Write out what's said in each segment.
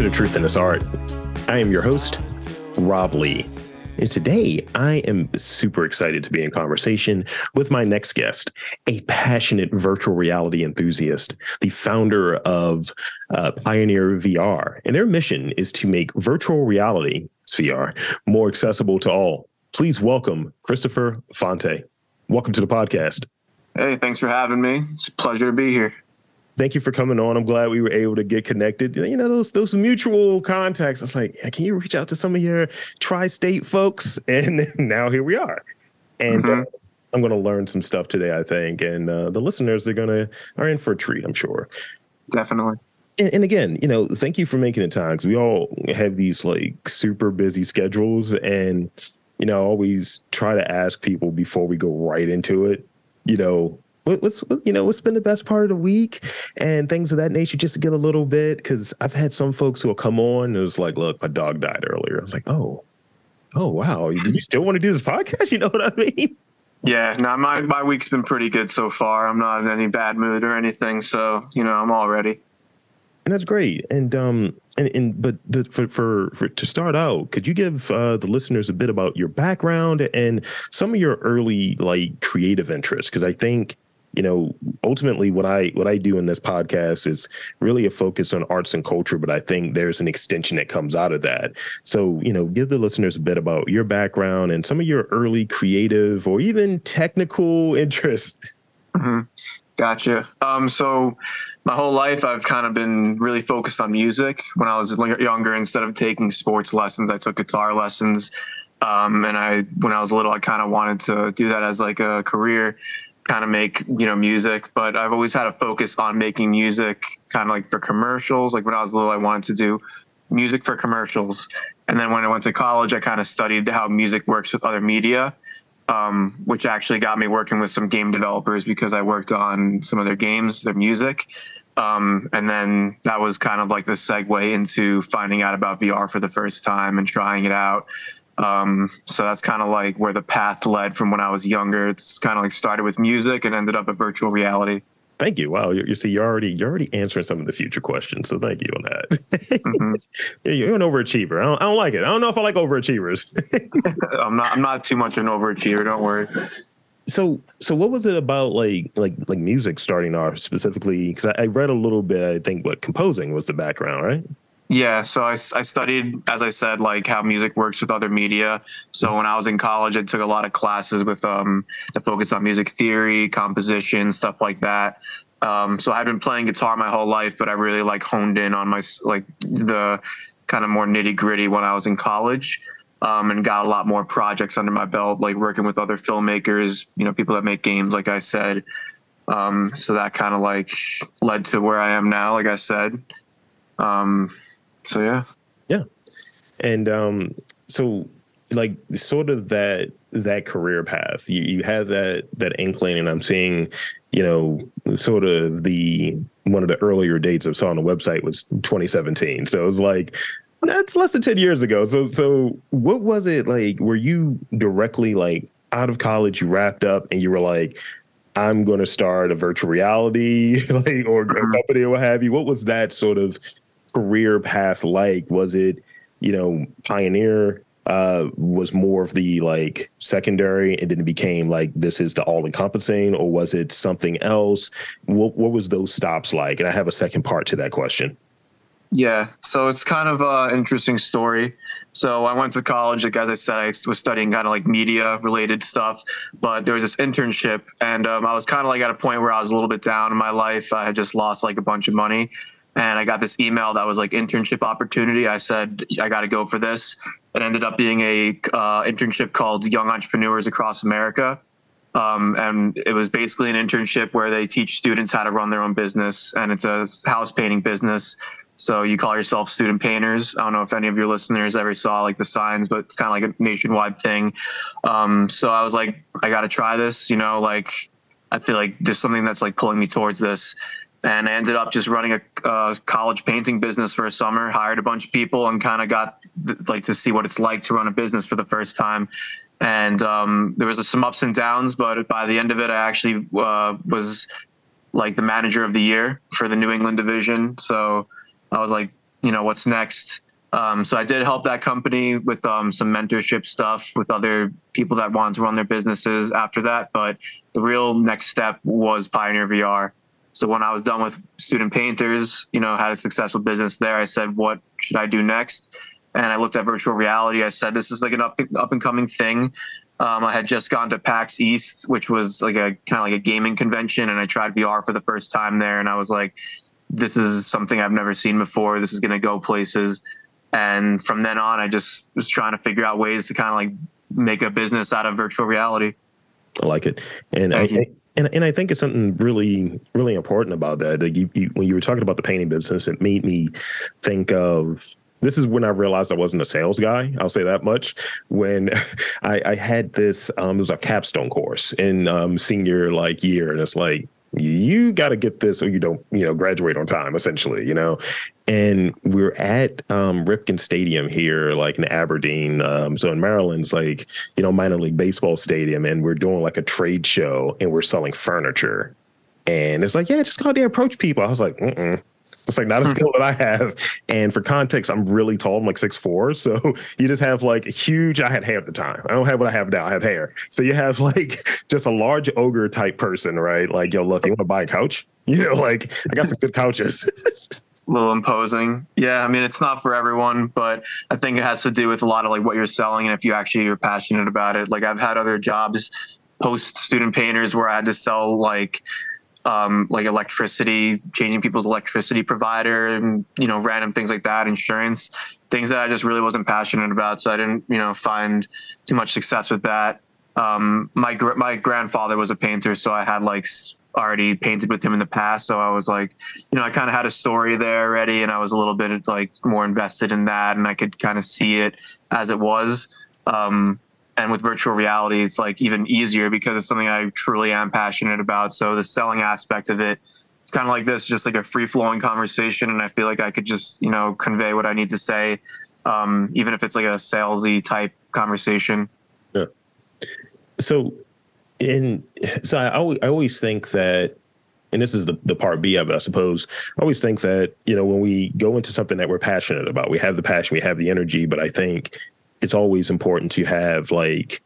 to the Truth in This Art. I am your host, Rob Lee. And today I am super excited to be in conversation with my next guest, a passionate virtual reality enthusiast, the founder of uh, Pioneer VR. And their mission is to make virtual reality, VR, more accessible to all. Please welcome Christopher Fonte. Welcome to the podcast. Hey, thanks for having me. It's a pleasure to be here thank you for coming on. I'm glad we were able to get connected. You know, those those mutual contacts. I was like, can you reach out to some of your tri-state folks? And now here we are. And mm-hmm. uh, I'm going to learn some stuff today, I think, and uh, the listeners are going to are in for a treat, I'm sure. Definitely. And, and again, you know, thank you for making it time because we all have these like super busy schedules, and you know, always try to ask people before we go right into it. You know, what's what, you know what's been the best part of the week and things of that nature just to get a little bit? Because i've had some folks who will come on and it was like look my dog died earlier. I was like oh oh wow. Did you still want to do this podcast? You know what i mean? Yeah no my, my week's been pretty good so far. I'm not in any bad mood or anything so you know i'm all ready. And that's great. And um and, and but the, for, for for to start out could you give uh, the listeners a bit about your background and some of your early like creative interests? Because i think you know ultimately what i what i do in this podcast is really a focus on arts and culture but i think there's an extension that comes out of that. So you know give the listeners a bit about your background and some of your early creative or even technical interests. Mm-hmm. gotcha. Um so my whole life i've kind of been really focused on music. When i was younger instead of taking sports lessons i took guitar lessons. Um, and i when i was little i kind of wanted to do that as like a career kind of make you know music but i've always had a focus on making music kind of like for commercials. Like when i was little i wanted to do music for commercials. And then when i went to college i kind of studied how music works with other media um, which actually got me working with some game developers because i worked on some of their games their music. Um, and then that was kind of like the segue into finding out about vr for the first time and trying it out um, so that's kind of like where the path led from when I was younger. It's kind of like started with music and ended up at virtual reality. Thank you. Wow, you, you, see, you're already you're already answering some of the future questions. So thank you on that. Mm-hmm. you're an overachiever. I don't, I don't like it. I don't know if I like overachievers. I'm not. I'm not too much an overachiever. Don't worry. So so what was it about like like like music starting off specifically? Because I, I read a little bit. I think what composing was the background, right? Yeah, so I, I studied, as I said, like how music works with other media. So when I was in college, I took a lot of classes with um that focus on music theory, composition, stuff like that. Um, so I've been playing guitar my whole life, but I really like honed in on my like the kind of more nitty gritty when I was in college. Um, and got a lot more projects under my belt, like working with other filmmakers, you know, people that make games, like I said. Um, so that kind of like led to where I am now, like I said. Um, so yeah. Yeah. And um so like sort of that that career path you you have that that inkling and i'm seeing you know sort of the one of the earlier dates i saw on the website was 2017 so it was like that's less than 10 years ago so so what was it like were you directly like out of college you wrapped up and you were like i'm going to start a virtual reality like or a mm-hmm. company or what have you what was that sort of career path like? Was it, you know, Pioneer uh, was more of the like secondary and then it became like this is the all encompassing, or was it something else? What, what was those stops like? And I have a second part to that question. Yeah, so it's kind of an interesting story. So I went to college, like as I said, I was studying kind of like media related stuff. But there was this internship, and um, I was kind of like at a point where I was a little bit down in my life. I had just lost like a bunch of money, and I got this email that was like internship opportunity. I said I got to go for this. It ended up being a uh, internship called Young Entrepreneurs Across America, um, and it was basically an internship where they teach students how to run their own business, and it's a house painting business. So you call yourself student painters. I don't know if any of your listeners ever saw like the signs, but it's kind of like a nationwide thing. Um, so I was like, I got to try this. You know, like I feel like there's something that's like pulling me towards this and I ended up just running a uh, college painting business for a summer. Hired a bunch of people and kind of got th- like to see what it's like to run a business for the first time. And um, there was some ups and downs, but by the end of it, I actually uh, was like the manager of the year for the New England division. So I was like you know, what's next. Um, so I did help that company with um, some mentorship stuff with other people that wanted to run their businesses after that. But the real next step was Pioneer VR. So when I was done with student painters, you know, had a successful business there, I said, what should I do next? And I looked at virtual reality. I said, this is like an up, up and coming thing. Um, I had just gone to PAX East, which was like a kind of like a gaming convention, and I tried VR for the first time there. And I was like, this is something I've never seen before. This is going to go places. And from then on, I just was trying to figure out ways to kind of like make a business out of virtual reality. I like it. And I, and, and I think it's something really, really important about that. Like you, you, when you were talking about the painting business, it made me think of this is when I realized I wasn't a sales guy. I'll say that much. When I, I had this, um, it was a capstone course in um, senior like year, and it's like you got to get this or you don't, you know, graduate on time, essentially, you know. And we're at um, Ripken Stadium here, like in Aberdeen. Um, so in Maryland's like, you know, minor league baseball stadium, and we're doing like a trade show and we're selling furniture. And it's like, yeah, just go out there, approach people. I was like, mm it's like not a hmm. skill that I have. And for context, I'm really tall. I'm like six four. So you just have like huge. I had hair at the time. I don't have what I have now. I have hair. So you have like just a large ogre type person, right? Like, yo, look, you want to buy a couch? You know, like I got some good couches. a little imposing. Yeah, I mean it's not for everyone, but I think it has to do with a lot of like what you're selling and if you actually are passionate about it. Like I've had other jobs post student painters where I had to sell like um, like electricity, changing people's electricity provider, and you know, random things like that, insurance, things that I just really wasn't passionate about. So I didn't, you know, find too much success with that. Um, my my grandfather was a painter, so I had like already painted with him in the past. So I was like, you know, I kind of had a story there already, and I was a little bit like more invested in that, and I could kind of see it as it was. Um, and with virtual reality it's like even easier because it's something i truly am passionate about so the selling aspect of it it's kind of like this just like a free flowing conversation and i feel like i could just you know convey what i need to say um, even if it's like a salesy type conversation yeah so in so i always, I always think that and this is the, the part B of it, I suppose. I always think that, you know, when we go into something that we're passionate about, we have the passion, we have the energy, but I think it's always important to have like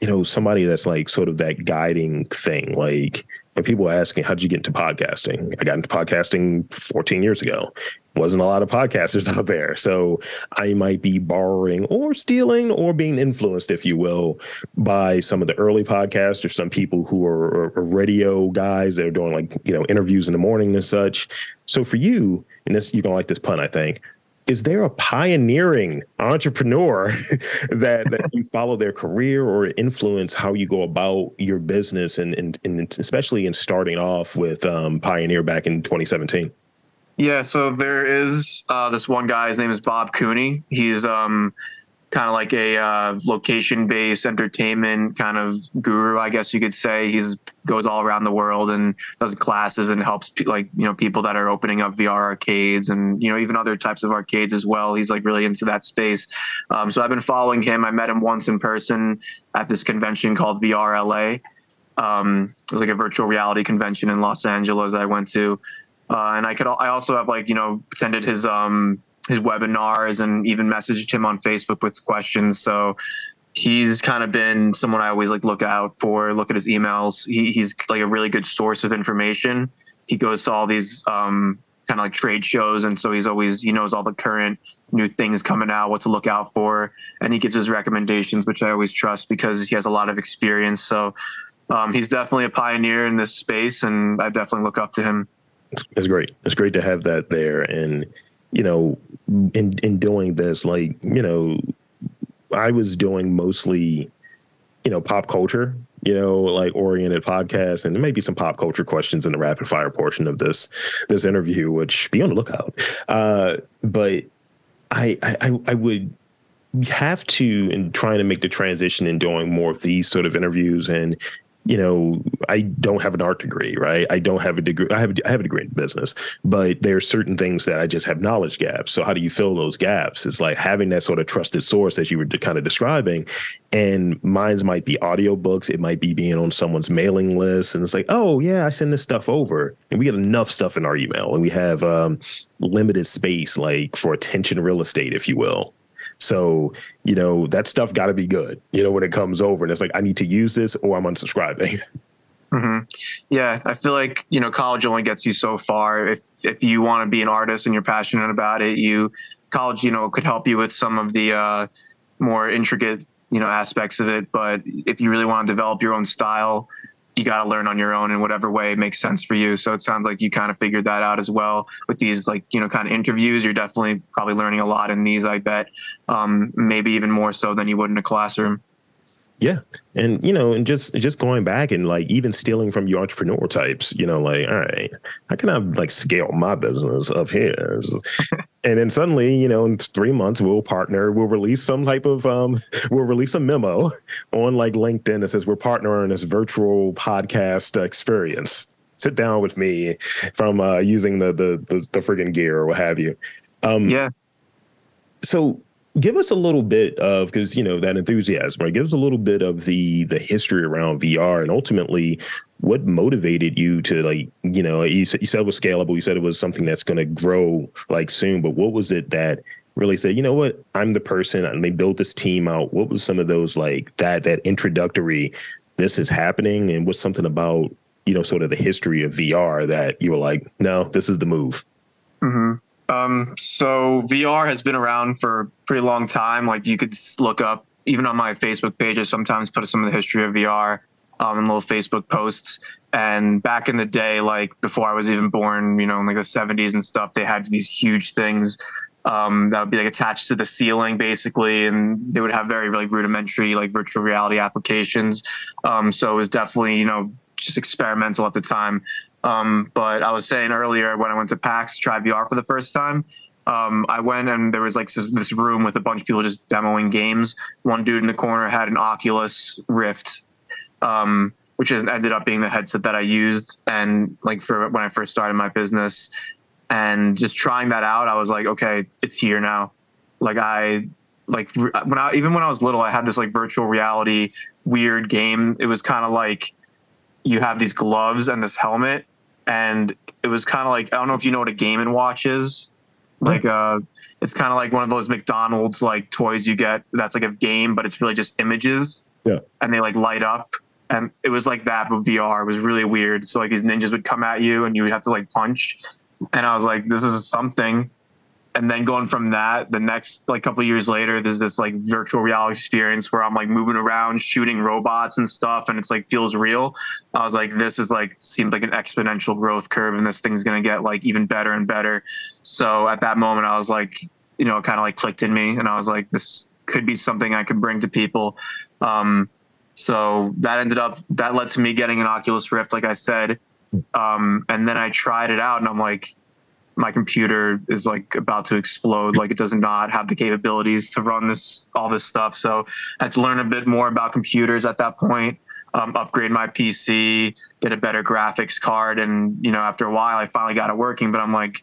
you know somebody that's like sort of that guiding thing. Like when people ask me how'd you get into podcasting? I got into podcasting 14 years ago. Wasn't a lot of podcasters out there. So i might be borrowing or stealing or being influenced if you will by some of the early podcasts or some people who are, are radio guys that are doing like you know interviews in the morning and such. So for you and this you're gonna like this pun i think is there a pioneering entrepreneur that, that you follow their career or influence how you go about your business and, and, and especially in starting off with um, Pioneer back in 2017? Yeah, so there is uh, this one guy. His name is Bob Cooney. He's um, kind of like a uh, location-based entertainment kind of guru, I guess you could say. He's goes all around the world and does classes and helps pe- like you know people that are opening up VR arcades and you know even other types of arcades as well. He's like really into that space. Um, so I've been following him. I met him once in person at this convention called VR LA. Um, it was like a virtual reality convention in Los Angeles I went to. Uh, and I could I also have like you know attended his um his webinars and even messaged him on Facebook with questions. So he's kind of been someone I always like look out for, look at his emails. He, he's like a really good source of information. He goes to all these um, kind of like trade shows. And so he's always, he knows all the current new things coming out, what to look out for. And he gives his recommendations, which I always trust because he has a lot of experience. So um, he's definitely a pioneer in this space and I definitely look up to him. It's great. It's great to have that there. And you know, in in doing this, like, you know, I was doing mostly, you know, pop culture, you know, like oriented podcasts and maybe some pop culture questions in the rapid fire portion of this this interview, which be on the lookout. Uh, but I, I I would have to in trying to make the transition and doing more of these sort of interviews and you know I don't have an art degree, right? I don't have a degree. I have a, I have a degree in business, but there are certain things that I just have knowledge gaps. So how do you fill those gaps? It's like having that sort of trusted source as you were kind of describing. And mine's might be audiobooks. It might be being on someone's mailing list. And it's like, oh yeah, I send this stuff over. And we get enough stuff in our email and we have um, limited space like for attention real estate, if you will. So, you know, that stuff got to be good, you know, when it comes over and it's like, I need to use this or I'm unsubscribing. Mm-hmm. Yeah, I feel like you know college only gets you so far. If if you want to be an artist and you're passionate about it, you college you know could help you with some of the uh, more intricate you know aspects of it. But if you really want to develop your own style, you got to learn on your own in whatever way makes sense for you. So it sounds like you kind of figured that out as well with these like you know kind of interviews. You're definitely probably learning a lot in these. I bet, um, maybe even more so than you would in a classroom. Yeah. And, you know, and just just going back and like even stealing from your entrepreneur types, you know, like, all right, how can I like scale my business up here? and then suddenly, you know, in three months we'll partner, we'll release some type of um we'll release a memo on like LinkedIn that says we're partnering this virtual podcast experience. Sit down with me from uh using the the the, the friggin' gear or what have you. Um yeah. So give us a little bit of because you know that enthusiasm right? Give us a little bit of the the history around vr and ultimately what motivated you to like you know you said, you said it was scalable you said it was something that's going to grow like soon but what was it that really said you know what? I'm the person and they built this team out. What was some of those like that that introductory this is happening and what's something about you know sort of the history of vr that you were like no this is the move. Mm-hmm. Um, so VR has been around for a pretty long time. Like you could look up, even on my Facebook page, I sometimes put some of the history of VR um, in little Facebook posts. And back in the day, like before I was even born, you know, in like the 70s and stuff, they had these huge things um, that would be like attached to the ceiling basically and they would have very really rudimentary like virtual reality applications um, so it was definitely you know just experimental at the time um, but I was saying earlier when I went to PAX to try VR for the first time, um, I went and there was like this room with a bunch of people just demoing games. One dude in the corner had an Oculus Rift, um, which ended up being the headset that I used. And like for when I first started my business, and just trying that out, I was like, okay, it's here now. Like I like when I even when I was little, I had this like virtual reality weird game. It was kind of like you have these gloves and this helmet, and it was kind of like I don't know if you know what a Game and Watch is, like uh, it's kind of like one of those McDonald's like toys you get that's like a game, but it's really just images. Yeah, and they like light up, and it was like that with VR. It was really weird. So like these ninjas would come at you, and you would have to like punch, and I was like, this is something and then going from that the next like couple years later there's this like virtual reality experience where i'm like moving around shooting robots and stuff and it's like feels real. I was like this is like seemed like an exponential growth curve and this thing's to get like even better and better. So at that moment i was like you know kind of like clicked in me and i was like this could be something i could bring to people. Um, so that ended up that led to me getting an oculus rift like i said. Um, and then i tried it out and i'm like my computer is like about to explode. Like it does not have the capabilities to run this all this stuff. So I had to learn a bit more about computers at that point. Um, upgrade my PC, get a better graphics card, and you know after a while I finally got it working. But I'm like,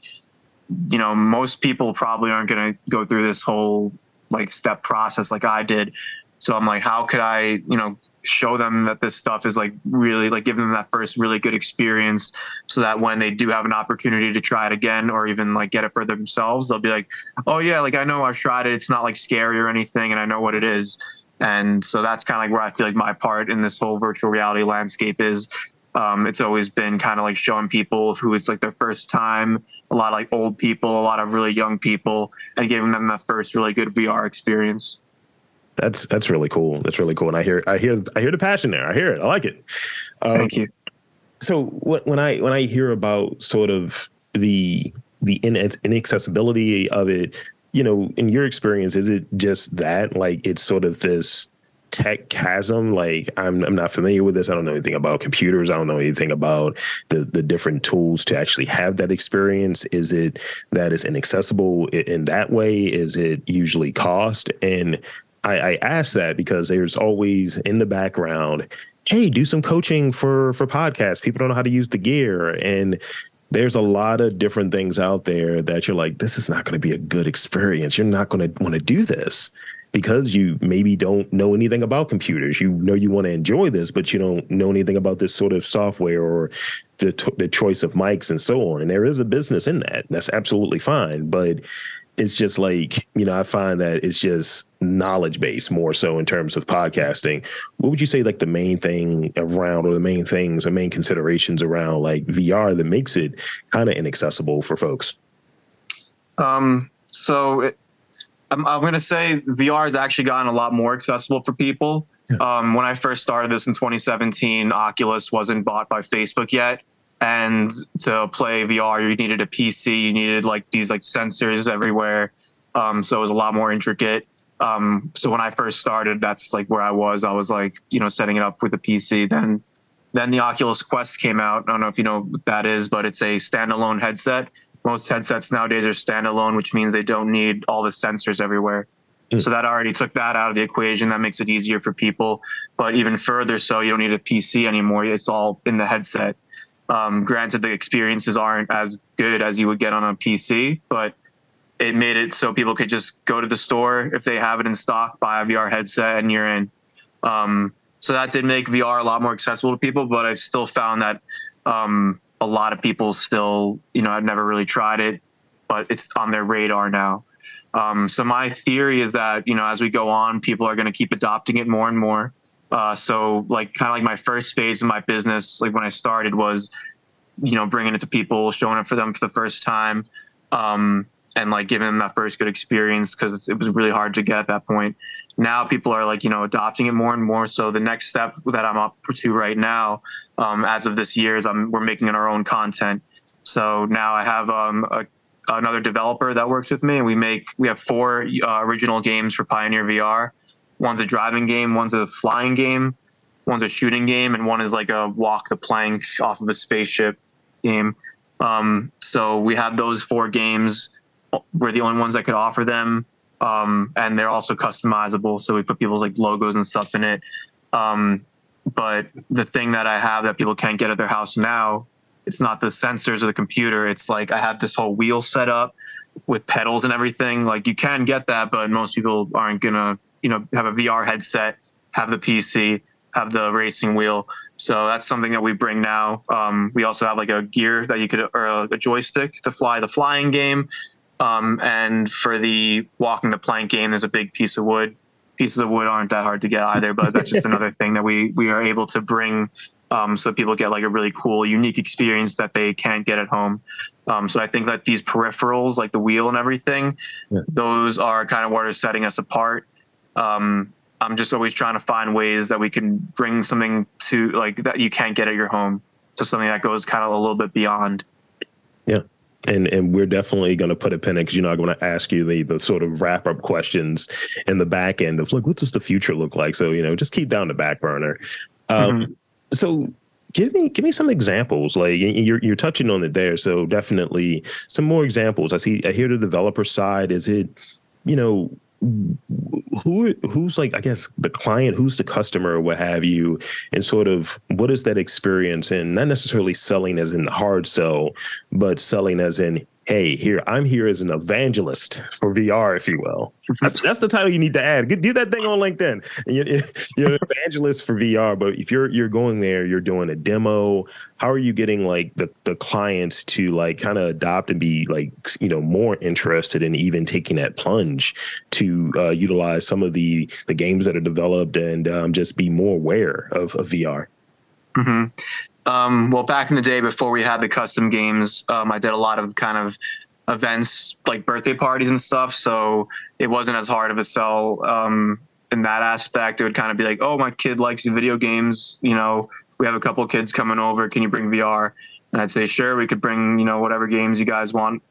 you know, most people probably aren't going to go through this whole like step process like I did. So I'm like, how could I, you know, show them that this stuff is like really like give them that first really good experience so that when they do have an opportunity to try it again or even like get it for themselves they'll be like oh yeah like i know i've tried it. It's not like scary or anything and i know what it is. And so that's kind of like where i feel like my part in this whole virtual reality landscape is. Um, it's always been kind of like showing people who it's like their first time a lot of like old people a lot of really young people and giving them that first really good vr experience that's that's really cool. That's really cool. And I hear I hear I hear the passion there. I hear it. I like it. Um, Thank you. So when I when I hear about sort of the the inaccessibility of it, you know, in your experience, is it just that like it's sort of this tech chasm like I'm I'm not familiar with this I don't know anything about computers I don't know anything about the the different tools to actually have that experience is it that is inaccessible in that way is it usually cost and I, I ask that because there's always in the background, hey, do some coaching for for podcasts. People don't know how to use the gear, and there's a lot of different things out there that you're like, this is not going to be a good experience. You're not going to want to do this because you maybe don't know anything about computers. You know you want to enjoy this, but you don't know anything about this sort of software or the, the choice of mics and so on. And there is a business in that. That's absolutely fine. But it's just like, you know, I find that it's just knowledge based more so in terms of podcasting. What would you say like the main thing around or the main things or main considerations around like VR that makes it kind of inaccessible for folks? Um, so it, I'm, I'm going to say VR has actually gotten a lot more accessible for people. Yeah. Um, when I first started this in 2017, Oculus wasn't bought by Facebook yet. And to play VR, you needed a PC, you needed like these like sensors everywhere. Um, so it was a lot more intricate. Um, so when I first started, that's like where I was. I was like, you know, setting it up with the PC. Then, then the Oculus Quest came out. I don't know if you know what that is, but it's a standalone headset most headsets nowadays are standalone, which means they don't need all the sensors everywhere. Mm. So that already took that out of the equation. That makes it easier for people. But even further, so you don't need a PC anymore. It's all in the headset. Um, granted, the experiences aren't as good as you would get on a PC, but it made it so people could just go to the store if they have it in stock, buy a VR headset, and you're in. Um, so that did make VR a lot more accessible to people, but I've still found that um, a lot of people still, you know, I've never really tried it, but it's on their radar now. Um, so my theory is that, you know, as we go on, people are going to keep adopting it more and more. Uh, so like kind of like my first phase of my business, like when I started was, you know, bringing it to people, showing it for them for the first time. Um, and like giving them that first good experience because it was really hard to get at that point. Now people are like, you know, adopting it more and more. So the next step that I'm up to right now um, as of this year is I'm, we're making our own content. So now I have um, a, another developer that works with me, and we make we have four uh, original games for Pioneer VR. One's a driving game, one's a flying game, one's a shooting game, and one is like a walk the plank off of a spaceship game. Um, so we have those four games. We're the only ones that could offer them, um, and they're also customizable. So we put people's like logos and stuff in it. Um, but the thing that I have that people can't get at their house now, it's not the sensors or the computer. It's like I have this whole wheel set up with pedals and everything. Like you can get that, but most people aren't gonna, you know, have a VR headset, have the PC, have the racing wheel. So that's something that we bring now. Um, we also have like a gear that you could, or a, a joystick to fly the flying game. Um, and for the walking the plank game, there's a big piece of wood pieces of wood aren't that hard to get either, but that's just another thing that we we are able to bring um, so people get like a really cool, unique experience that they can't get at home. Um, so I think that these peripherals, like the wheel and everything, yeah. those are kind of what are setting us apart. Um, I'm just always trying to find ways that we can bring something to like that you can't get at your home to something that goes kind of a little bit beyond. Yeah and and we're definitely going to put a pin in because you know I'm going to ask you the the sort of wrap up questions in the back end of like what does the future look like. So you know just keep down the back burner. Um, mm-hmm. So give me give me some examples. Like you're you're touching on it there. So definitely some more examples. I see. I hear the developer side. Is it you know who who's like I guess the client, who's the customer, what have you, and sort of what is that experience and not necessarily selling as in hard sell, but selling as in hey, here I'm here as an evangelist for VR, if you will. That's, that's the title you need to add. Do that thing on LinkedIn. You're, you're, an evangelist for VR, but if you're you're going there, you're doing a demo. How are you getting like the the clients to like kind of adopt and be like you know more interested in even taking that plunge to uh, utilize some of the the games that are developed and um, just be more aware of, of VR. Mm-hmm. Um, well, back in the day before we had the custom games, um, I did a lot of kind of events like birthday parties and stuff. So it wasn't as hard of a sell um, in that aspect. It would kind of be like, oh, my kid likes video games. You know, we have a couple kids coming over. Can you bring VR? And I'd say, sure, we could bring, you know, whatever games you guys want.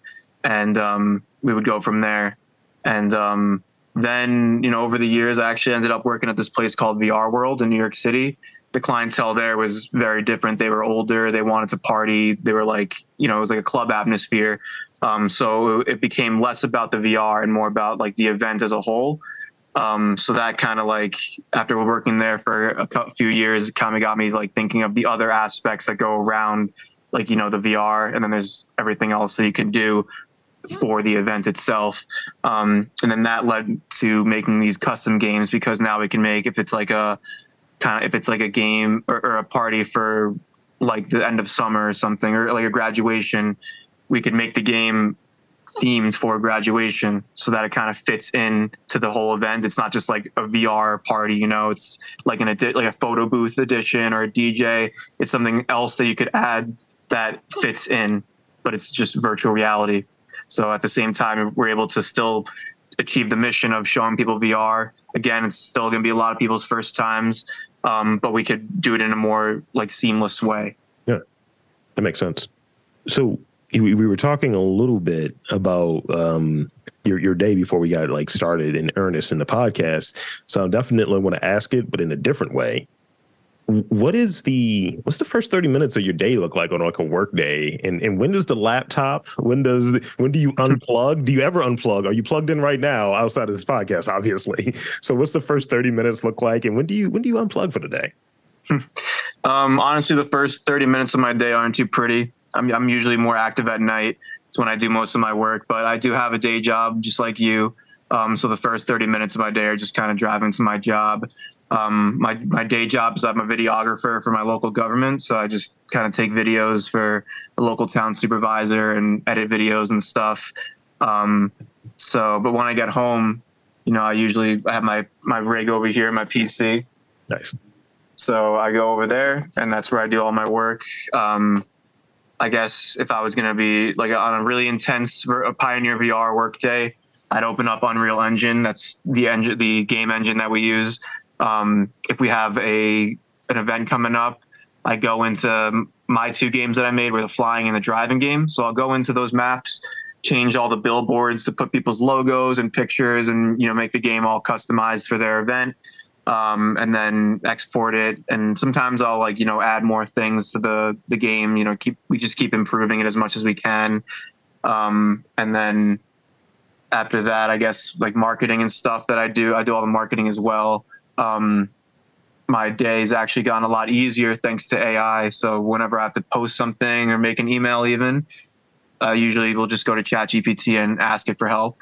And um, we would go from there. And um, then, you know, over the years, I actually ended up working at this place called VR World in New York City the clientele there was very different. They were older. They wanted to party. They were like, you know, it was like a club atmosphere. Um, so it became less about the VR and more about like the event as a whole. Um, so that kind of like after working there for a few years, it kind of got me like thinking of the other aspects that go around, like you know the VR, and then there's everything else that you can do for the event itself. Um, and then that led to making these custom games because now we can make if it's like a kind of if it's like a game or, or a party for like the end of summer or something or like a graduation, we could make the game themed for graduation so that it kind of fits in to the whole event. It's not just like a VR party, you know, it's like an edi- like a photo booth edition or a DJ. It's something else that you could add that fits in, but it's just virtual reality. So at the same time, we're able to still achieve the mission of showing people VR. Again, it's still going to be a lot of people's first times, um, but we could do it in a more like seamless way. Yeah, that makes sense. So we, we were talking a little bit about um, your your day before we got like started in earnest in the podcast. So I definitely want to ask it, but in a different way. What is the what's the first 30 minutes of your day look like on like a work day? And and when does the laptop, when does the, when do you unplug? Do you ever unplug? Are you plugged in right now outside of this podcast, obviously? So what's the first 30 minutes look like? And when do you when do you unplug for the day? um, honestly, the first 30 minutes of my day aren't too pretty. I'm, I'm usually more active at night. It's when I do most of my work, but I do have a day job just like you. Um, so the first 30 minutes of my day are just kind of driving to my job. Um, my, my day job is I'm a videographer for my local government. So I just kind of take videos for the local town supervisor and edit videos and stuff. Um, so, but when I get home, you know, I usually I have my, my rig over here, my PC. Nice. So I go over there and that's where I do all my work. Um, I guess if I was going to be like on a really intense a Pioneer VR workday, I'd open up Unreal Engine. That's the engine, the game engine that we use. Um, if we have a an event coming up, I go into my two games that I made were the flying and the driving game. So I'll go into those maps, change all the billboards to put people's logos and pictures, and you know make the game all customized for their event um, and then export it. And sometimes I'll like you know add more things to the the game. You know, keep we just keep improving it as much as we can. Um, and then after that, I guess like marketing and stuff that I do, I do all the marketing as well. Um, my day's actually gotten a lot easier thanks to AI. So whenever I have to post something or make an email, even uh, usually we'll just go to ChatGPT and ask it for help.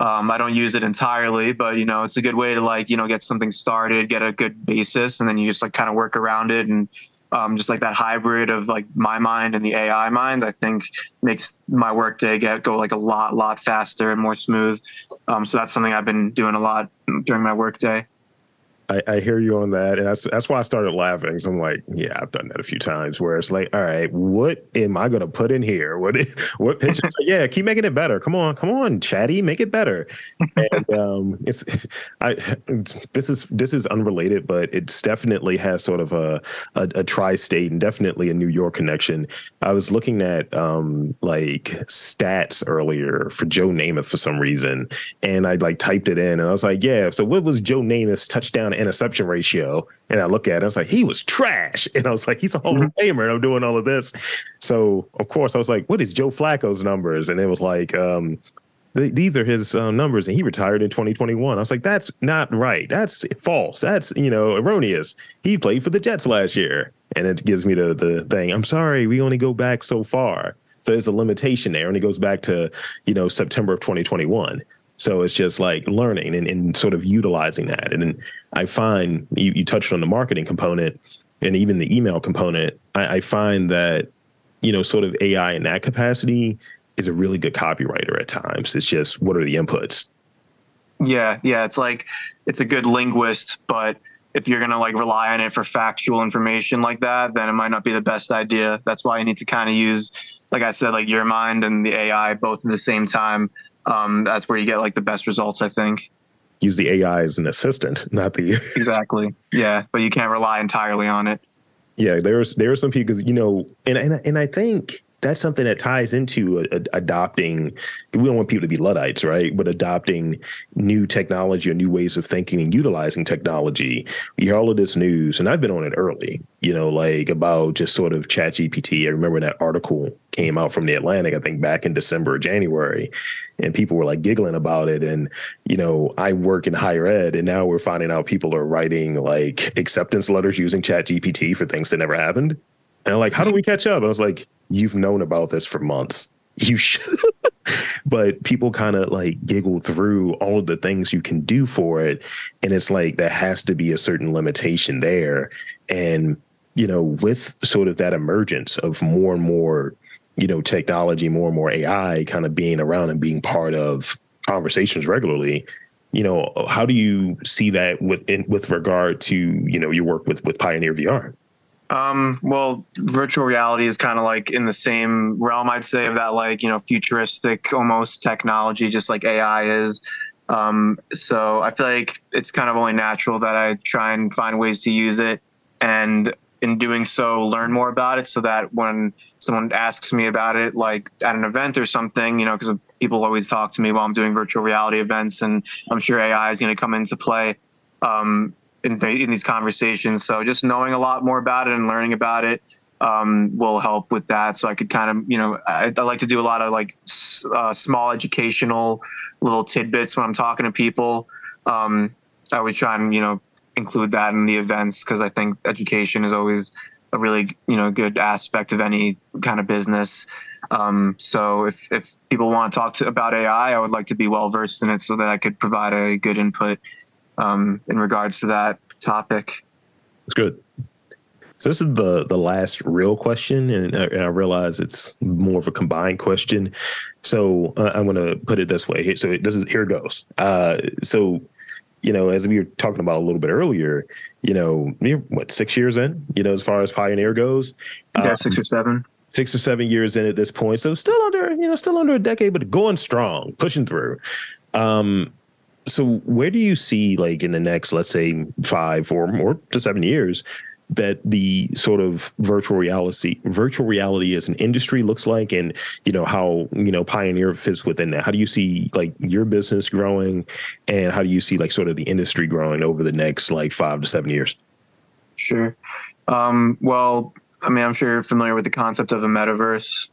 Um, I don't use it entirely, but you know, it's a good way to like you know get something started, get a good basis, and then you just like kind of work around it and um, just like that hybrid of like my mind and the AI mind, I think makes my workday get go like a lot, lot faster and more smooth. Um, so that's something I've been doing a lot during my workday. I, I, hear you on that, and that's that's why I started laughing. So I'm like, yeah, I've done that a few times. Where it's like, all right, what am I to put in here? What what pictures? like, yeah, keep making it better. Come on, come on, Chatty, make it better. And um, it's I this is this is unrelated, but it's definitely has sort of a a, a tri-state and definitely a New York connection. I was looking at um like stats earlier for Joe Namath for some reason, and I like typed it in, and I was like, yeah. So what was Joe Namath's touchdown? Interception ratio. And I look at it, I was like, he was trash. And I was like, he's a Hall of mm-hmm. Famer. And I'm doing all of this. So, of course, I was like, what is Joe Flacco's numbers? And it was like, um, th- these are his uh, numbers. And he retired in 2021. I was like, that's not right. That's false. That's, you know, erroneous. He played for the Jets last year. And it gives me the, the thing. I'm sorry, we only go back so far. So there's a limitation there. And it goes back to, you know, September of 2021. So it's just like learning and, and sort of utilizing that. And I find you, you touched on the marketing component and even the email component. I, I find that, you know, sort of AI in that capacity is a really good copywriter at times. It's just what are the inputs? Yeah, yeah. It's like it's a good linguist, but if you're gonna like rely on it for factual information like that, then it might not be the best idea. That's why you need to kind of use, like I said, like your mind and the AI both at the same time um, that's where you get like the best results, I think. Use the AI as an assistant, not the exactly. Yeah, but you can't rely entirely on it. Yeah, there's there are some people because you know, and and and I think that's something that ties into a, a, adopting. We don't want people to be luddites, right? But adopting new technology or new ways of thinking and utilizing technology. You hear all of this news, and I've been on it early. You know, like about just sort of Chat GPT. I remember that article came out from the Atlantic, I think back in December or January, and people were like giggling about it. And you know, I work in higher ed, and now we're finding out people are writing like acceptance letters using Chat GPT for things that never happened. And I'm like, how do we catch up? And I was like, you've known about this for months. You should. but people kind of like giggle through all of the things you can do for it. And it's like there has to be a certain limitation there. And, you know, with sort of that emergence of more and more, you know, technology, more and more AI kind of being around and being part of conversations regularly, you know, how do you see that with in, with regard to, you know, your work with with Pioneer VR? Um, well, virtual reality is kind of like in the same realm, I'd say, of that like you know futuristic almost technology, just like AI is. Um, so I feel like it's kind of only natural that I try and find ways to use it, and in doing so, learn more about it, so that when someone asks me about it, like at an event or something, you know, because people always talk to me while I'm doing virtual reality events, and I'm sure AI is going to come into play. Um, in, in these conversations. So just knowing a lot more about it and learning about it um, will help with that. So I could kind of, you know, I, I like to do a lot of like uh, small educational little tidbits when I'm talking to people. Um, I always try and, you know, include that in the events because I think education is always a really, you know, good aspect of any kind of business. Um, so if, if people want to talk to, about AI, I would like to be well versed in it so that I could provide a good input um, in regards to that topic. That's good. So this is the the last real question, and, and I realize it's more of a combined question. So uh, I'm going to put it this way. So this is here goes. Uh, so you know, as we were talking about a little bit earlier, you know, you're what six years in, you know, as far as Pioneer goes. Yeah, um, six or seven. Six or seven years in at this point, so still under, you know, still under a decade, but going strong, pushing through. Um, so where do you see like in the next let's say five or more to seven years that the sort of virtual reality virtual reality as an industry looks like and you know how you know pioneer fits within that. How do you see like your business growing and how do you see like sort of the industry growing over the next like five to seven years? Sure. Um, well i mean i'm sure you're familiar with the concept of a metaverse.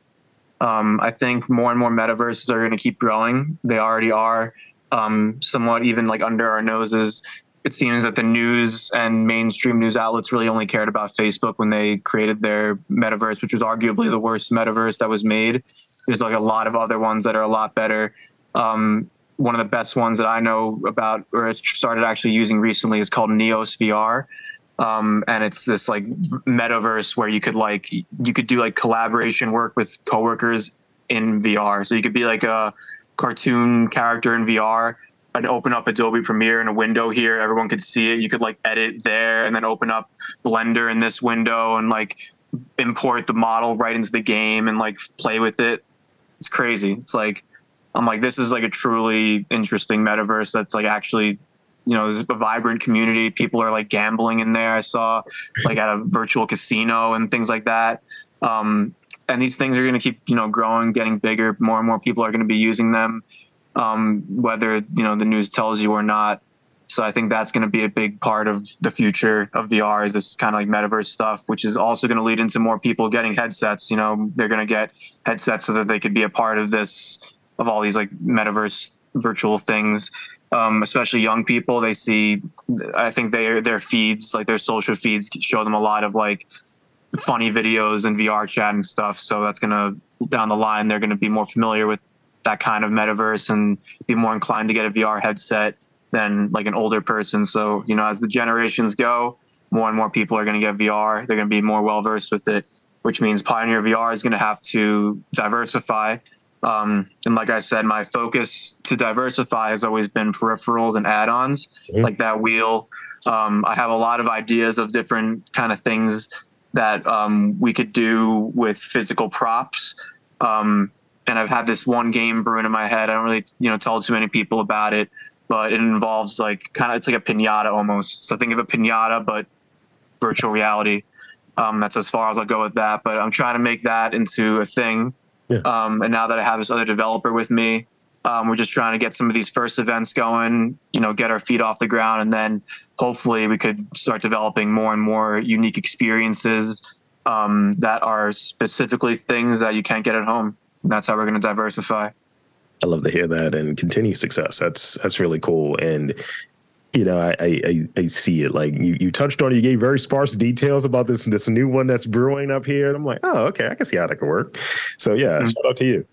Um, i think more and more metaverses are going to keep growing. They already are um, somewhat even like under our noses. It seems that the news and mainstream news outlets really only cared about Facebook when they created their metaverse, which was arguably the worst metaverse that was made. There's like a lot of other ones that are a lot better. Um, one of the best ones that I know about or started actually using recently is called Neos VR. Um, and it's this like metaverse where you could like you could do like collaboration work with coworkers in VR. So you could be like a cartoon character in VR and open up Adobe Premiere in a window here. Everyone could see it. You could like edit there and then open up Blender in this window and like import the model right into the game and like play with it. It's crazy. It's like I'm like this is like a truly interesting metaverse that's like actually you know there's a vibrant community. People are like gambling in there. I saw like at a virtual casino and things like that. Um, and these things are going to keep you know growing getting bigger more and more people are going to be using them um, whether you know the news tells you or not. So i think that's going to be a big part of the future of vr is this kind of like metaverse stuff which is also going to lead into more people getting headsets. You know they're going to get headsets so that they could be a part of this of all these like metaverse virtual things. Um, especially young people they see i think they their feeds like their social feeds show them a lot of like funny videos and VR chat and stuff. So that's going to down the line, they're going to be more familiar with that kind of metaverse and be more inclined to get a VR headset than like an older person. So, you know, as the generations go, more and more people are going to get VR. They're going to be more well versed with it, which means Pioneer VR is going to have to diversify. Um, and like I said, my focus to diversify has always been peripherals and add-ons, mm-hmm. like that wheel. Um, I have a lot of ideas of different kind of things that um, we could do with physical props. Um, and I've had this one game brewing in my head. I don't really, you know, tell too many people about it, but it involves like kind of it's like a pinata almost. So think of a pinata, but virtual reality. Um, that's as far as I'll go with that. But I'm trying to make that into a thing. Yeah. Um, and now that I have this other developer with me, um, we're just trying to get some of these first events going, you know, get our feet off the ground, and then hopefully we could start developing more and more unique experiences um, that are specifically things that you can't get at home. And that's how we're going to diversify. I love to hear that and continue success. That's that's really cool. And you know, I I, I see it. Like you, you touched on it. You gave very sparse details about this this new one that's brewing up here. And I'm like, oh, okay, I can see how that could work. So yeah, mm-hmm. shout out to you.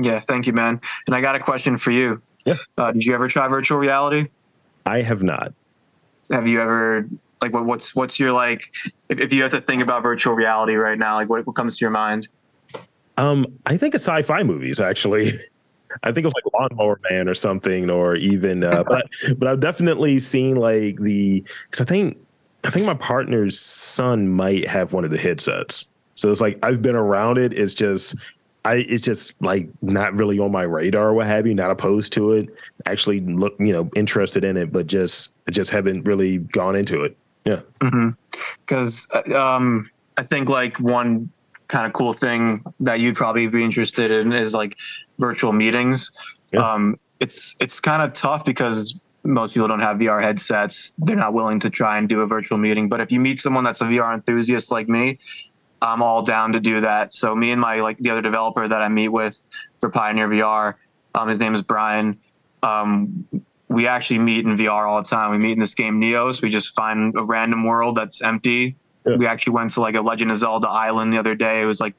Yeah, thank you, man. And I got a question for you. Yeah. Uh, did you ever try virtual reality? I have not. Have you ever like what, what's what's your like if, if you have to think about virtual reality right now, like what, what comes to your mind? Um, I think of sci-fi movies actually. I think of like Lawnmower Man or something, or even, uh, but but I've definitely seen like the because I think I think my partner's son might have one of the headsets. So it's like I've been around it. It's just I it's just like not really on my radar or what have you, not opposed to it. Actually look, you know, interested in it, but just just haven't really gone into it. Yeah. Because mm-hmm. um, I think like one kind of cool thing that you'd probably be interested in is like virtual meetings. Yeah. Um, it's it's kind of tough because most people don't have VR headsets. They're not willing to try and do a virtual meeting. But if you meet someone that's a VR enthusiast like me, I'm all down to do that. So me and my like the other developer that I meet with for Pioneer VR, um, his name is Brian. Um, we actually meet in VR all the time. We meet in this game Neos. We just find a random world that's empty. Yeah. We actually went to like a Legend of Zelda island the other day. It was like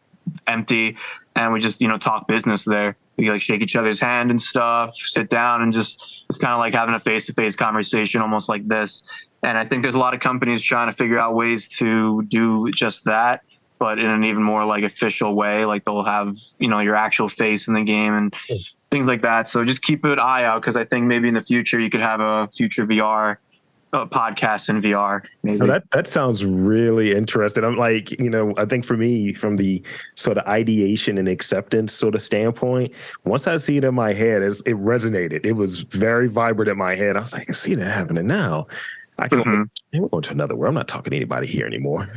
empty, and we just you know talk business there. We like shake each other's hand and stuff, sit down, and just it's kind of like having a face to face conversation, almost like this. And I think there's a lot of companies trying to figure out ways to do just that but in an even more like official way. Like they'll have you know your actual face in the game and hmm. things like that. So just keep an eye out because I think maybe in the future you could have a future VR uh, podcast in VR. Maybe oh, that that sounds really interesting. I'm like, you know, I think for me, from the sort of ideation and acceptance sort of standpoint, once I see it in my head, it resonated. It was very vibrant in my head. I was like, I can see that happening now. I can. Mm-hmm. We're going to another world. I'm not talking to anybody here anymore.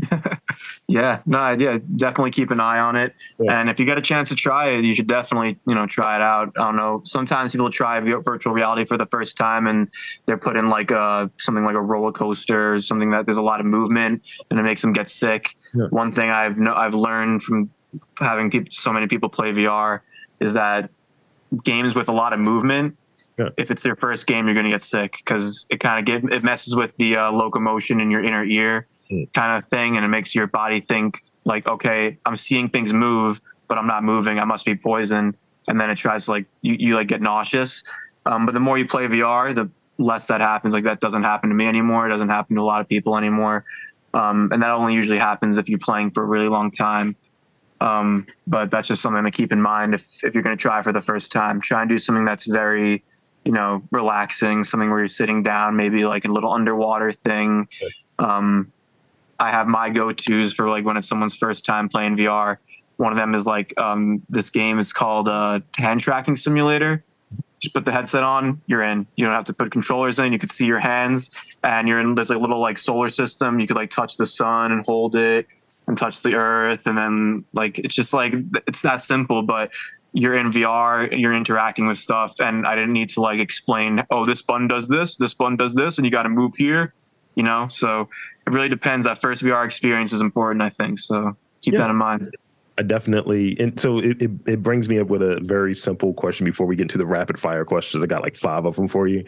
yeah, no, yeah, definitely keep an eye on it. Yeah. And if you get a chance to try it, you should definitely, you know, try it out. I don't know. Sometimes people try virtual reality for the first time and they're put in like a something like a roller coaster, or something that there's a lot of movement and it makes them get sick. Yeah. One thing I've no, I've learned from having people, so many people play VR is that games with a lot of movement yeah. if it's your first game, you're going to get sick because it kind of get it messes with the uh, locomotion in your inner ear mm. kind of thing, and it makes your body think like, okay, I'm seeing things move, but I'm not moving. I must be poisoned, and then it tries to like you, you like get nauseous. Um, but the more you play VR, the less that happens. Like that doesn't happen to me anymore. It doesn't happen to a lot of people anymore. Um, and that only usually happens if you're playing for a really long time. Um, but that's just something to keep in mind if, if you're going to try for the first time. Try and do something that's very you know, relaxing, something where you're sitting down, maybe like a little underwater thing. Um, I have my go-tos for like when it's someone's first time playing VR. One of them is like um, this game is called uh, Hand Tracking Simulator. Just put the headset on, you're in. You don't have to put controllers in. You could see your hands, and you're in. There's a little like solar system. You could like touch the sun and hold it, and touch the earth, and then like it's just like it's that simple. But you're in VR, you're interacting with stuff, and I didn't need to like explain, oh, this button does this, this button does this, and you got to move here, you know. So it really depends. That first VR experience is important, I think. So keep yeah. that in mind. I definitely, and so it, it, it brings me up with a very simple question before we get into the rapid fire questions. I got like five of them for you.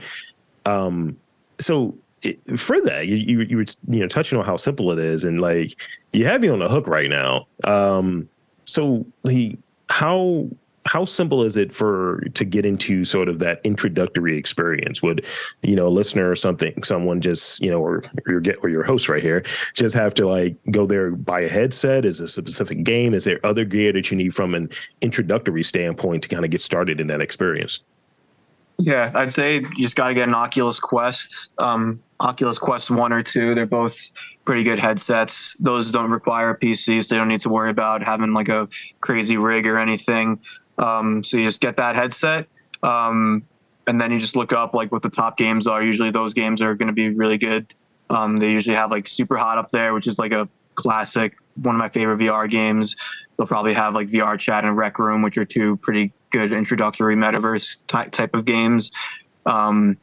Um, so it, for that, you, you you were you know touching on how simple it is, and like you have me on the hook right now. Um, so the how how simple is it for to get into sort of that introductory experience? Would you know, a listener or something, someone just you know, or your get or your host right here, just have to like go there buy a headset? Is a specific game? Is there other gear that you need from an introductory standpoint to kind of get started in that experience? Yeah, I'd say you just got to get an Oculus Quest, um, Oculus Quest one or two. They're both pretty good headsets. Those don't require PCs. They don't need to worry about having like a crazy rig or anything. Um, so you just get that headset, um, and then you just look up like what the top games are. Usually those games are going to be really good. Um, they usually have like Super Hot up there, which is like a classic, one of my favorite VR games. They'll probably have like VR Chat and Rec Room, which are two pretty good introductory metaverse ty- type of games. Um,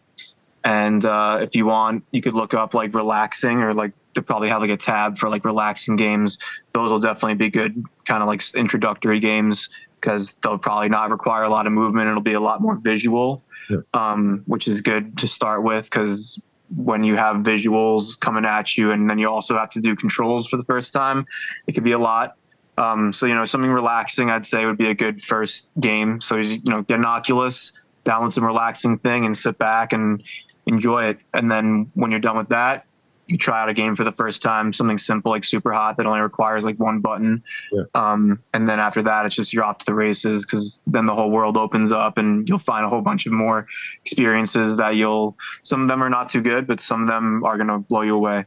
and uh, if you want, you could look up like relaxing or like they probably have like a tab for like relaxing games. Those will definitely be good, kind of like introductory games because they'll probably not require a lot of movement. It'll be a lot more visual, Yeah. um, which is good to start with because when you have visuals coming at you and then you also have to do controls for the first time, it could be a lot. Um, so you know something relaxing, I'd say would be a good first game. So you know get an Oculus, download some relaxing thing, and sit back and enjoy it. And then when you're done with that, you try out a game for the first time, something simple like Super Hot that only requires like one button. Yeah. Um, and then after that, it's just you're off to the races because then the whole world opens up and you'll find a whole bunch of more experiences that you'll. Some of them are not too good, but some of them are gonna blow you away.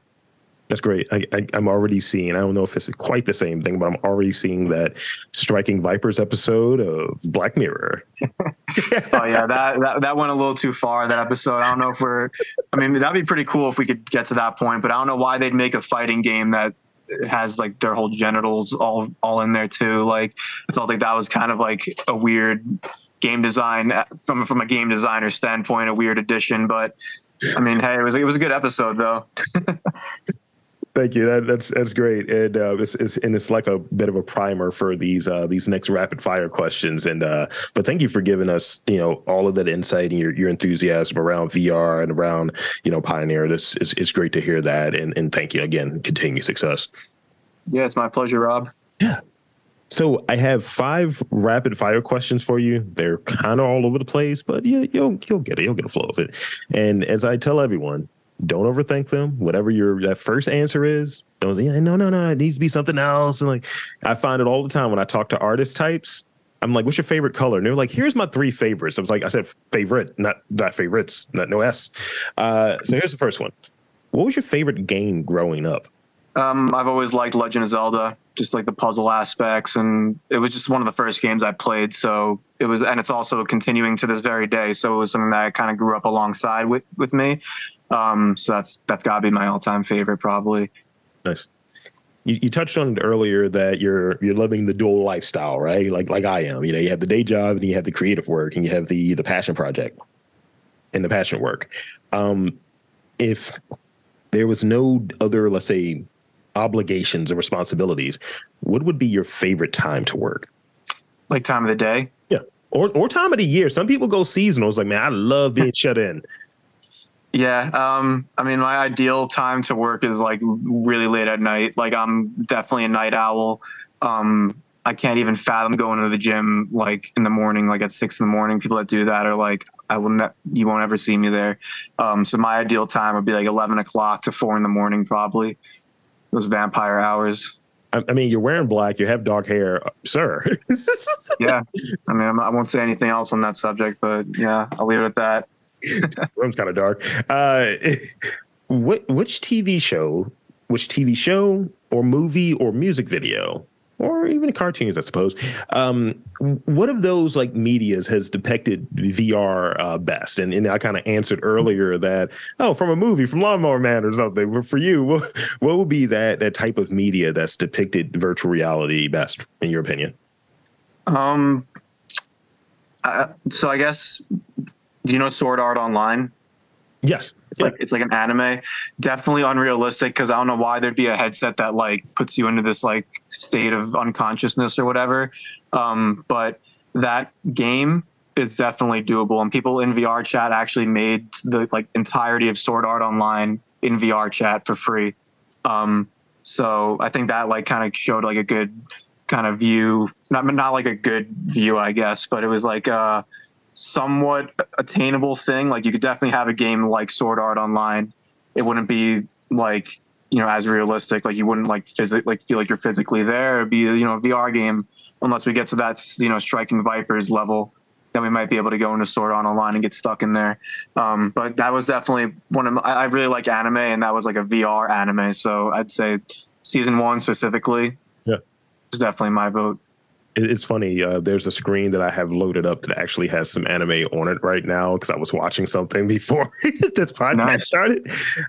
That's great. I, I'm already seeing. I don't know if it's quite the same thing, but I'm already seeing that striking vipers episode of Black Mirror. oh yeah, that, that that went a little too far. That episode. I don't know if we're. I mean, that'd be pretty cool if we could get to that point. But I don't know why they'd make a fighting game that has like their whole genitals all all in there too. Like I felt like that was kind of like a weird game design from from a game designer standpoint, a weird addition. But I mean, hey, it was it was a good episode though. Thank you. That, that's that's great, and uh, it's, it's and it's like a bit of a primer for these uh, these next rapid fire questions. And uh, but thank you for giving us you know all of that insight and your, your enthusiasm around VR and around you know Pioneer. This it's, it's great to hear that, and and thank you again. Continue success. Yeah, it's my pleasure, Rob. Yeah. So I have five rapid fire questions for you. They're kind of all over the place, but you, you'll you'll get it. You'll get a flow of it. And as I tell everyone, don't overthink them. Whatever your that first answer is, don't say, no, no, no, it needs to be something else. And like I find it all the time when I talk to artist types. I'm like, what's your favorite color? And they're like, here's my three favorites. I was like, I said favorite, not not favorites, not no S. Uh, so here's the first one. What was your favorite game growing up? Um, I've always liked Legend of Zelda, just like the puzzle aspects, and it was just one of the first games I played. So it was, and it's also continuing to this very day. So it was something that I kind of grew up alongside with with me. Um, so that's that's got to be my all time favorite, probably. Nice. You, you touched on it earlier that you're you're living the dual lifestyle, right? Like like I am. You know, you have the day job and you have the creative work and you have the the passion project and the passion work. Um, if there was no other, let's say, obligations or responsibilities, what would be your favorite time to work? Like time of the day. Yeah. Or or time of the year? Some people go seasonal. It's like, man, I love being shut in. Yeah. Um, I mean, my ideal time to work is like really late at night. Like I'm definitely a night owl. Um, I can't even fathom going to the gym like in the morning, like at six in the morning. People that do that are like, I will not, you won't ever see me there. Um, so my ideal time would be like 11 o'clock to four in the morning, probably those vampire hours. I, mean, you're wearing black. You have dark hair, sir. Yeah. I mean, I'm, I won't say anything else on that subject, but yeah, I'll leave it at that. room's kind of dark. Uh, what which TV show, which TV show or movie or music video or even cartoons, I suppose. Um, what of those like medias has depicted VR uh, best? And, and I kind of answered earlier that oh, from a movie, from Lawnmower Man or something. But for you, what, what would be that that type of media that's depicted virtual reality best, in your opinion? Um, uh, so I guess, do you know Sword Art Online? Yes, It's like it's like an anime. Definitely unrealistic because I don't know why there'd be a headset that like puts you into this like state of unconsciousness or whatever. Um, but that game is definitely doable, and people in VR chat actually made the like entirety of Sword Art Online in VR chat for free. Um, so I think that like kind of showed like a good kind of view, not not like a good view, I guess, but it was like uh somewhat attainable thing. Like you could definitely have a game like Sword Art Online. It wouldn't be like you know as realistic. Like you wouldn't like physic like feel like you're physically there. It'd be you know a VR game unless we get to that you know striking vipers level. Then we might be able to go into Sword Art Online and get stuck in there. Um, but that was definitely one of my, I I really like anime, and that was like a VR anime. So I'd say season one specifically. Yeah. is definitely my vote. It's funny. Uh, there's a screen that I have loaded up that actually has some anime on it right now because I was watching something before this podcast nice. started.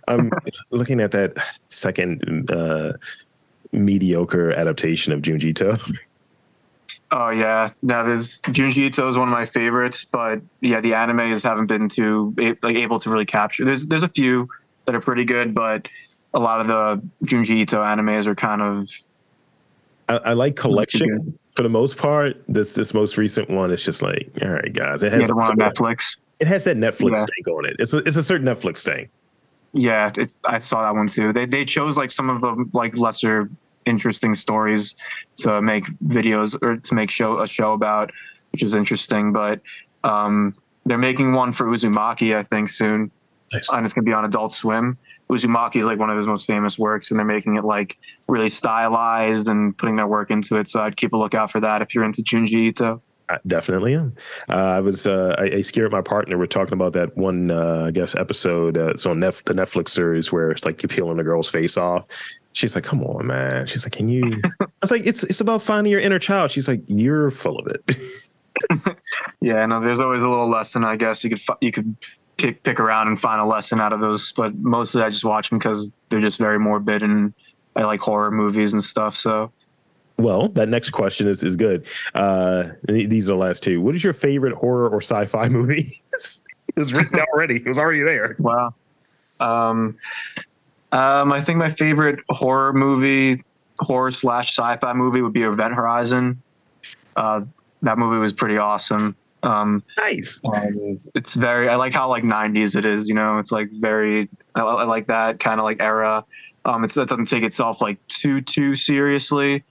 I'm looking at that second uh, mediocre adaptation of Junji Ito. Oh yeah, that is Junji Ito is one of my favorites, but yeah, the animes haven't been too like able to really capture. There's there's a few that are pretty good, but a lot of the Junji Ito animes are kind of. I, I like collection for the most part. This this most recent one is just like, all right, guys, it has yeah, one on Netflix. It has that Netflix yeah. thing on it. It's a, it's a certain Netflix thing. Yeah, I saw that one too. They they chose like some of the like lesser interesting stories to make videos or to make show a show about, which is interesting. But um, they're making one for Uzumaki, I think, soon. And it's gonna be on Adult Swim. Uzumaki is like one of his most famous works, and they're making it like really stylized and putting their work into it. So I'd keep a lookout for that if you're into Junji Ito. I definitely am. Uh, I was uh, I, I, scared my partner. We're talking about that one, uh, I guess, episode. Uh, it's on Nef- the Netflix series where it's like you're peeling a girl's face off, She's like, "Come on, man." She's like, "Can you?" I was like, "It's it's about finding your inner child." She's like, "You're full of it." yeah, no. There's always a little lesson, I guess. You could you could pick pick around and find a lesson out of those, but mostly I just watch them because they're just very morbid and I like horror movies and stuff. So. Well, that next question is is good. Uh, these are the last two. What is your favorite horror or sci-fi movie? it was written already. It was already there. Wow. Um, um, I think my favorite horror movie, horror slash sci-fi movie, would be Event Horizon. Uh, that movie was pretty awesome. Um, nice. it's very. I like how like '90s it is. You know, it's like very. I, I like that kind of like era. Um, it's, it doesn't take itself like too too seriously.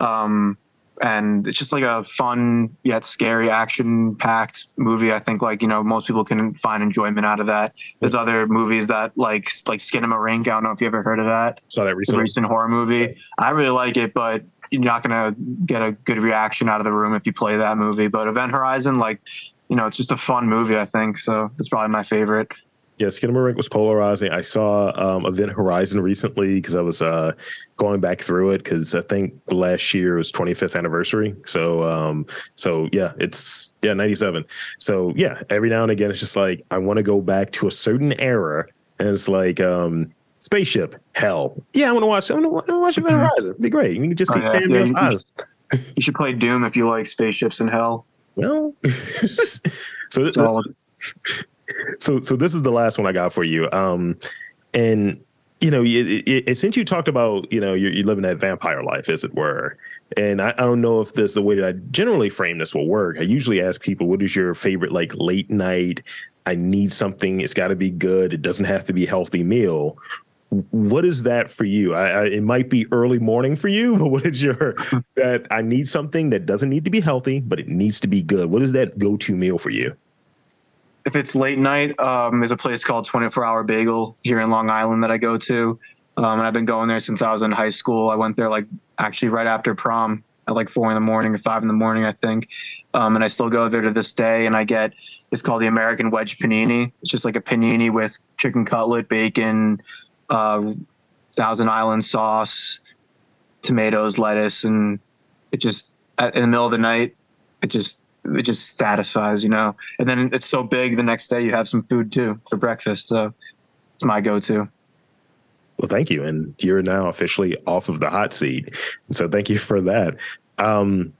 Um, and it's just like a fun yet scary action packed movie i think like you know most people can find enjoyment out of that there's other movies that like like Skinamarink i don't know if you ever heard of that saw that recent recent horror movie i really like it but you're not gonna get a good reaction out of the room if you play that movie but event horizon like you know it's just a fun movie i think so it's probably my favorite yeah, Skinamarink was polarizing. I saw um, Event Horizon recently because I was uh, going back through it because I think last year was 25th anniversary. So, um, so yeah, it's yeah 97. So yeah, every now and again, it's just like I want to go back to a certain era, and it's like um, spaceship hell. Yeah, I want to watch. I want to watch Event mm-hmm. Horizon. It'd be great. You can just see oh, yeah, Sam yeah, you, eyes. You should play Doom if you like spaceships and hell. Well, so this, this so so this is the last one I got for you. Um, and you know, it, it, it, since you talked about you know you're, you're, living that vampire life, as it were, and I, I, don't know if this the way that I generally frame this will work. I usually ask people, "What is your favorite like late night? I need something. It's got to be good. It doesn't have to be healthy meal." What is that for you? I, I, it might be early morning for you, but what is your that I need something that doesn't need to be healthy, but it needs to be good? What is that go to meal for you? if it's late night, um, there's a place called 24 Hour Bagel here in Long Island that I go to. Um, and I've been going there since I was in high school. I went there like actually right after prom at like four in the morning or five in the morning, I think. Um, and I still go there to this day. And I get it's called the American Wedge Panini. It's just like a panini with chicken cutlet, bacon, uh, Thousand Island sauce, tomatoes, lettuce, and it just in the middle of the night, it just it just satisfies, you know. And then it's so big the next day you have some food too for breakfast. So it's my go-to. Well, thank you, and you're now officially off of the hot seat. So thank you for that. Um,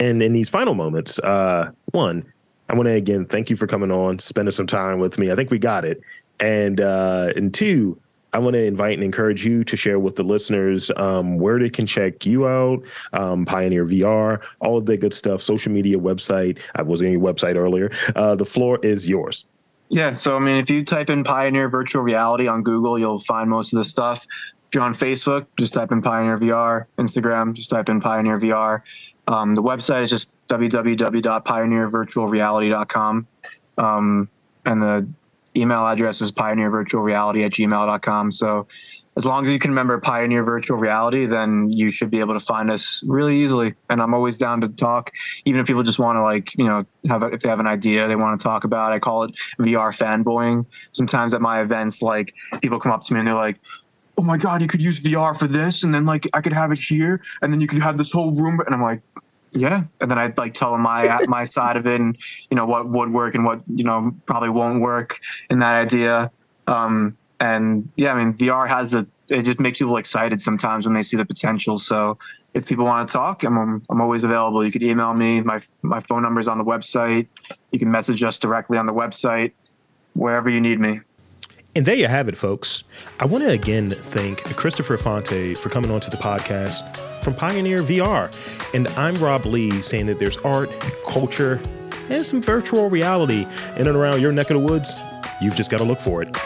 and in these final moments, uh, one, I want to again thank you for coming on, spending some time with me. I think we got it. And uh, and two, I want to invite and encourage you to share with the listeners um, where they can check you out, um, Pioneer VR, all of that good stuff, social media, website. I was on your website earlier. Uh, the floor is yours. Yeah. So, I mean, if you type in Pioneer Virtual Reality on Google, you'll find most of the stuff. If you're on Facebook, just type in Pioneer VR. Instagram, just type in Pioneer VR. Um, the website is just www.pioneervirtualreality.com. Um, and the email address is pioneervirtualreality at gmail.com. So as long as you can remember Pioneer Virtual Reality, then you should be able to find us really easily. And I'm always down to talk, even if people just want to like, you know, have a, if they have an idea they want to talk about. I call it VR fanboying. Sometimes at my events, like people come up to me and they're like, "Oh my god, you could use VR for this, and then like I could have it here, and then you could have this whole room." And I'm like, yeah, and then I'd like tell them my my side of it, and you know what would work and what you know probably won't work in that idea. Um, and yeah, I mean VR has the it just makes people excited sometimes when they see the potential. So if people want to talk, I'm I'm always available. You could email me. My my phone number is on the website. You can message us directly on the website, wherever you need me. And there you have it, folks. I want to again thank Christopher Fonte for coming onto the podcast from Pioneer VR. And I'm Rob Lee saying that there's art, culture, and some virtual reality in and around your neck of the woods. You've just got to look for it.